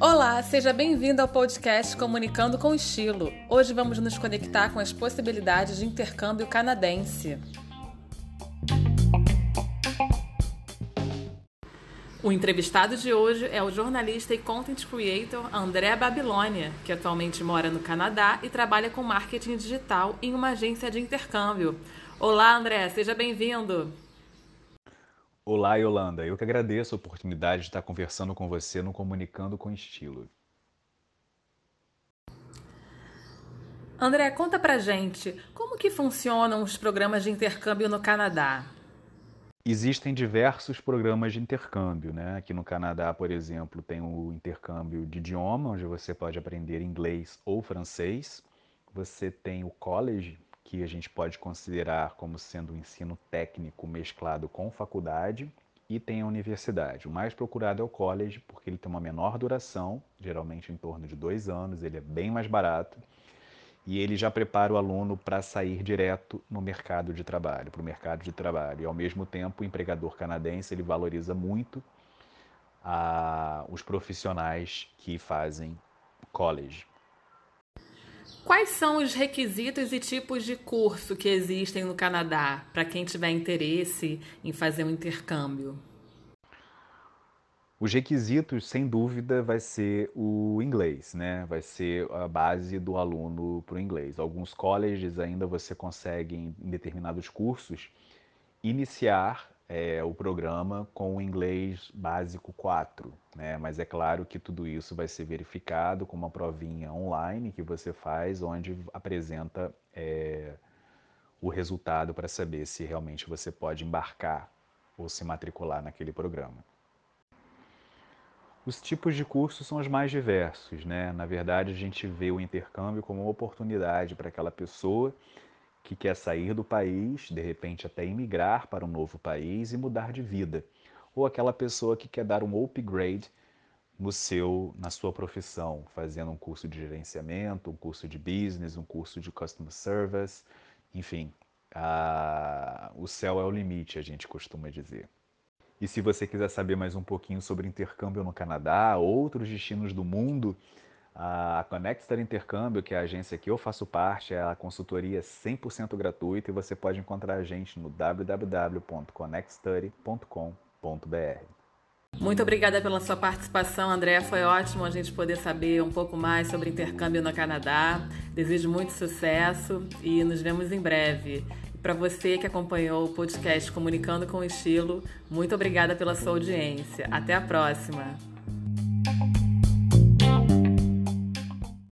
Olá, seja bem-vindo ao podcast Comunicando com Estilo. Hoje vamos nos conectar com as possibilidades de intercâmbio canadense. O entrevistado de hoje é o jornalista e content creator André Babilônia, que atualmente mora no Canadá e trabalha com marketing digital em uma agência de intercâmbio. Olá, André, seja bem-vindo. Olá, Yolanda. Eu que agradeço a oportunidade de estar conversando com você no Comunicando com Estilo. André, conta pra gente como que funcionam os programas de intercâmbio no Canadá. Existem diversos programas de intercâmbio, né? Aqui no Canadá, por exemplo, tem o intercâmbio de idioma, onde você pode aprender inglês ou francês. Você tem o college, que a gente pode considerar como sendo um ensino técnico mesclado com faculdade, e tem a universidade. O mais procurado é o college, porque ele tem uma menor duração, geralmente em torno de dois anos, ele é bem mais barato e ele já prepara o aluno para sair direto no mercado de trabalho, para o mercado de trabalho. E ao mesmo tempo, o empregador canadense ele valoriza muito a, os profissionais que fazem college. Quais são os requisitos e tipos de curso que existem no Canadá para quem tiver interesse em fazer um intercâmbio? Os requisitos, sem dúvida, vai ser o inglês, né? Vai ser a base do aluno para o inglês. Alguns colleges ainda você consegue, em determinados cursos, iniciar é, o programa com o inglês básico 4, né? Mas é claro que tudo isso vai ser verificado com uma provinha online que você faz, onde apresenta é, o resultado para saber se realmente você pode embarcar ou se matricular naquele programa. Os tipos de cursos são os mais diversos, né? Na verdade, a gente vê o intercâmbio como uma oportunidade para aquela pessoa que quer sair do país, de repente até emigrar para um novo país e mudar de vida, ou aquela pessoa que quer dar um upgrade no seu, na sua profissão, fazendo um curso de gerenciamento, um curso de business, um curso de customer service, enfim, a, o céu é o limite, a gente costuma dizer. E se você quiser saber mais um pouquinho sobre intercâmbio no Canadá, outros destinos do mundo, a Connectstar Intercâmbio, que é a agência que eu faço parte, é a consultoria 100% gratuita e você pode encontrar a gente no www.connectstudy.com.br. Muito obrigada pela sua participação, André. Foi ótimo a gente poder saber um pouco mais sobre intercâmbio no Canadá. Desejo muito sucesso e nos vemos em breve. Para você que acompanhou o podcast Comunicando com Estilo, muito obrigada pela sua audiência. Até a próxima!